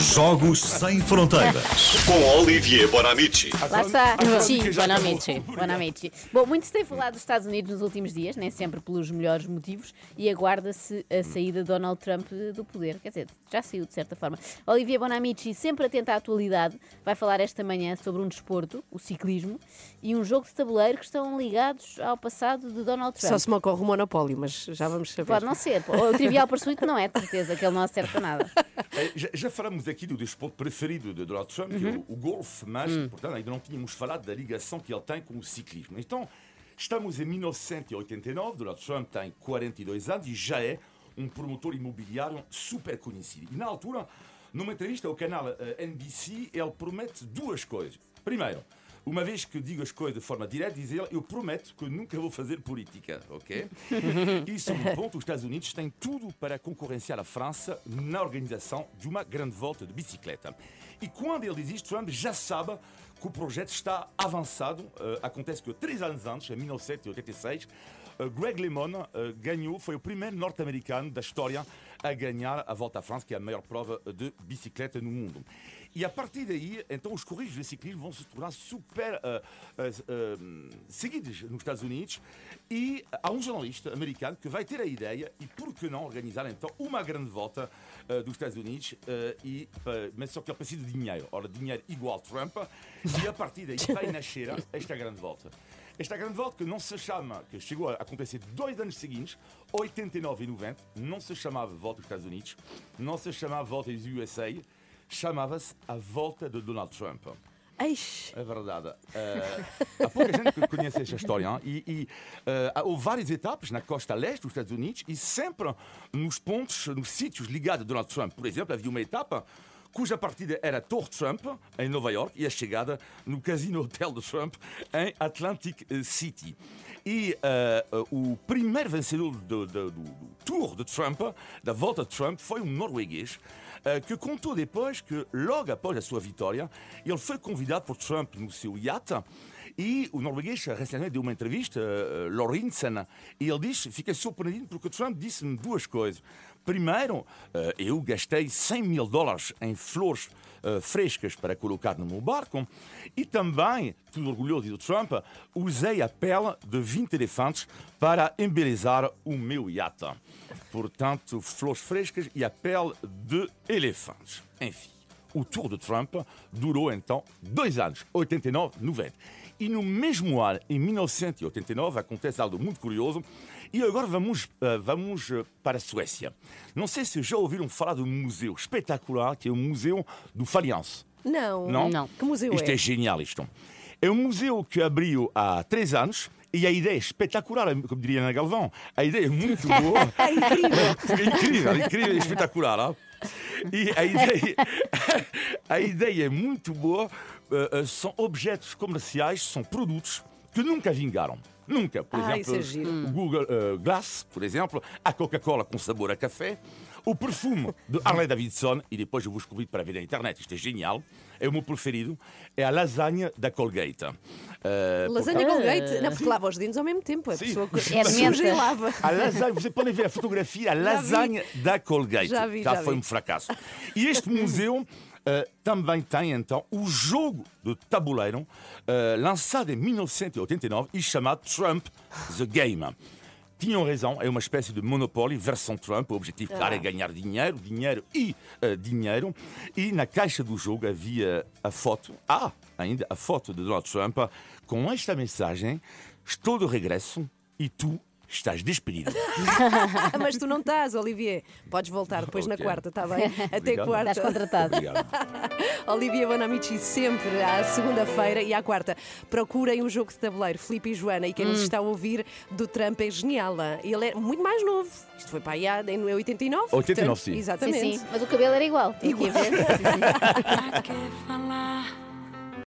Jogos Sem Fronteiras. Com Olivier Bonamici. Lá está. Sim. Boa noite. Bom, muito se tem falado dos Estados Unidos nos últimos dias, nem sempre pelos melhores motivos, e aguarda-se a saída de Donald Trump do poder. Quer dizer, já saiu de certa forma. Olivia Bonamici, sempre atenta à atualidade, vai falar esta manhã sobre um desporto, o ciclismo, e um jogo de tabuleiro que estão ligados ao passado de Donald Trump. Só se me ocorre o monopólio, mas já vamos saber. Pode não ser. O Trivial Pursuit não é, de certeza, que ele não acerta nada. Eh, Já, já falamos aqui do desporto preferido de Donald Trump, que é o, o golfe, mas, portanto, ainda não tínhamos falado da ligação que ele tem com o ciclismo. Então, estamos em 1989, Donald Trump tem 42 anos e já é um promotor imobiliário super conhecido. E na altura, numa entrevista ao canal eh, NBC, ele promete duas coisas. Primeiro, uma vez que digo as coisas de forma direta, diz ele, eu prometo que nunca vou fazer política, ok? e sobre o ponto, os Estados Unidos têm tudo para concorrenciar a França na organização de uma grande volta de bicicleta. E quando ele diz isto, Trump já sabe que o projeto está avançado. Eh, acontece que três anos antes, em 1986, eh, Greg LeMond eh, ganhou, foi o primeiro norte-americano da história a ganhar a Volta à França, que é a maior prova de bicicleta no mundo. E a partir daí, então, os corridas de ciclismo vão se tornar super eh, eh, eh, seguidos nos Estados Unidos. E há um jornalista americano que vai ter a ideia, e por que não organizar então uma grande volta dos Estados Unidos, e, mas só que ele precisa de dinheiro. Ora, dinheiro igual Trump, e a partir daí vai nascer esta grande volta. Esta grande volta que não se chama, que chegou a acontecer dois anos seguintes, 89 e 90, não se chamava Volta dos Estados Unidos, não se chamava Volta dos USA, chamava-se a Volta de Donald Trump. Eish, É verdade. Eh, há pouca gente que conhece esta história. hein? E, e eh, houve várias etapas na costa leste dos Estados Unidos e sempre nos pontos, nos sítios ligados a Donald Trump. Por exemplo, havia uma etapa cuja partida era Torre Trump, em Nova York, e a chegada no Casino Hotel de Trump, em Atlantic City. E eh, o primeiro vencedor do, do- do- Tour de Trump, da volta de Trump, foi um norueguês eh, que contou depois que, logo após a sua vitória, ele foi convidado por Trump no seu iate e o norueguês recentemente deu uma entrevista, uh, Lorentzen, e ele diz, fiquei surpreendido porque Trump disse-me duas coisas. Primeiro, eh, eu gastei 100 mil dólares em flores eh, frescas para colocar no meu barco e também, tudo orgulhoso do Trump, usei a pele de 20 elefantes para embelezar o meu iate. Portanto, flores frescas e a pele de elefantes. Enfim. O Tour de Trump durou então dois anos, 89, 90. E no mesmo ano, em 1989, acontece algo muito curioso. E agora vamos, eh, vamos eh, para a Suécia. Não sei se já ouviram falar de um museu espetacular que é o Museu do Faliança. não. Não? Não. Que museu Isto é? é genial, isto. É um museu que abriu há três anos e a ideia é espetacular, como diria Ana Galvão. A ideia é muito boa. É incrível. É incrível, incrível, é espetacular. E a ideia, a ideia é muito boa. Uh, uh, são objetos comerciais, são produtos que nunca vingaram. Nunca. Por Ah, exemplo, é o Google uh, Glass, por exemplo, a Coca-Cola com sabor a café, o perfume de Harley Davidson, e depois eu vos convido para ver na internet, isto é genial, é o meu preferido, é a lasanha da Colgate. Uh, Lasanha com leite. Não, porque lava os dentes ao mesmo tempo. A Sim. pessoa que É de suja e lava. a lasanha, vocês podem ver a fotografia, a lasanha da Colgate. Já vi, já foi vi. um fracasso. E este museu eh, também tem então o jogo de tabuleiro eh, lançado em 1989 e chamado Trump The Game. Tinham razão, é uma espécie de monopólio versão Trump. O objetivo, claro, é ganhar dinheiro, dinheiro e eh, dinheiro. E na caixa do jogo havia a foto, ah, ainda a foto de Donald Trump com esta mensagem: Estou de regresso e tu estás despedido. Mas tu não estás, Olivier. Podes voltar depois na Ok. quarta, está bem? Até Obrigado. quarta. Estás contratado. Obrigado. Olivia Bonamici sempre à segunda-feira e à quarta. Procurem um jogo de tabuleiro, Filipe e Joana, e quem Hum. nos está a ouvir do Trump é genial. Ele é muito mais novo. Isto foi para aí em 89. 89, portanto, sim. Sim, Exatamente. sim. Mas o cabelo era igual. Estou aqui a ver. Pra que falar